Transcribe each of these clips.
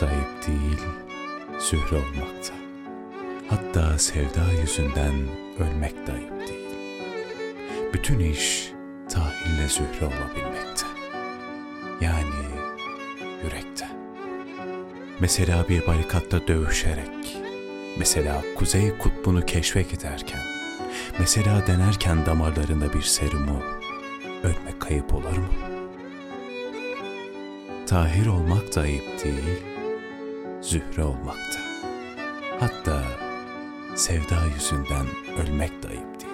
da ayıp değil, zühre olmakta. Hatta sevda yüzünden ölmek de ayıp değil. Bütün iş tahille zühre olabilmekte. Yani yürekte. Mesela bir barikatta dövüşerek, mesela kuzey kutbunu keşfe giderken, mesela denerken damarlarında bir serumu, ölmek kayıp olur mu? Tahir olmak da ayıp değil, zühre olmakta. Hatta sevda yüzünden ölmek de ayıp değil.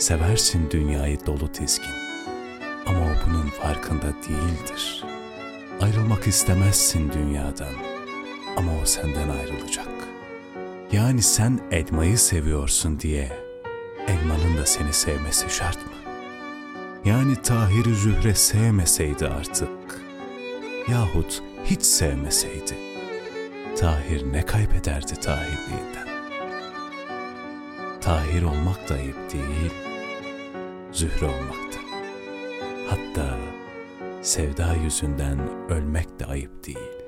Seversin dünyayı dolu tizgin ama o bunun farkında değildir. Ayrılmak istemezsin dünyadan ama o senden ayrılacak. Yani sen elmayı seviyorsun diye elmanın da seni sevmesi şart mı? Yani Tahir Zühre sevmeseydi artık yahut hiç sevmeseydi Tahir ne kaybederdi Tahirliğinden? Tahir olmak da ayıp değil, Zühre olmakta. Hatta sevda yüzünden ölmek de ayıp değil.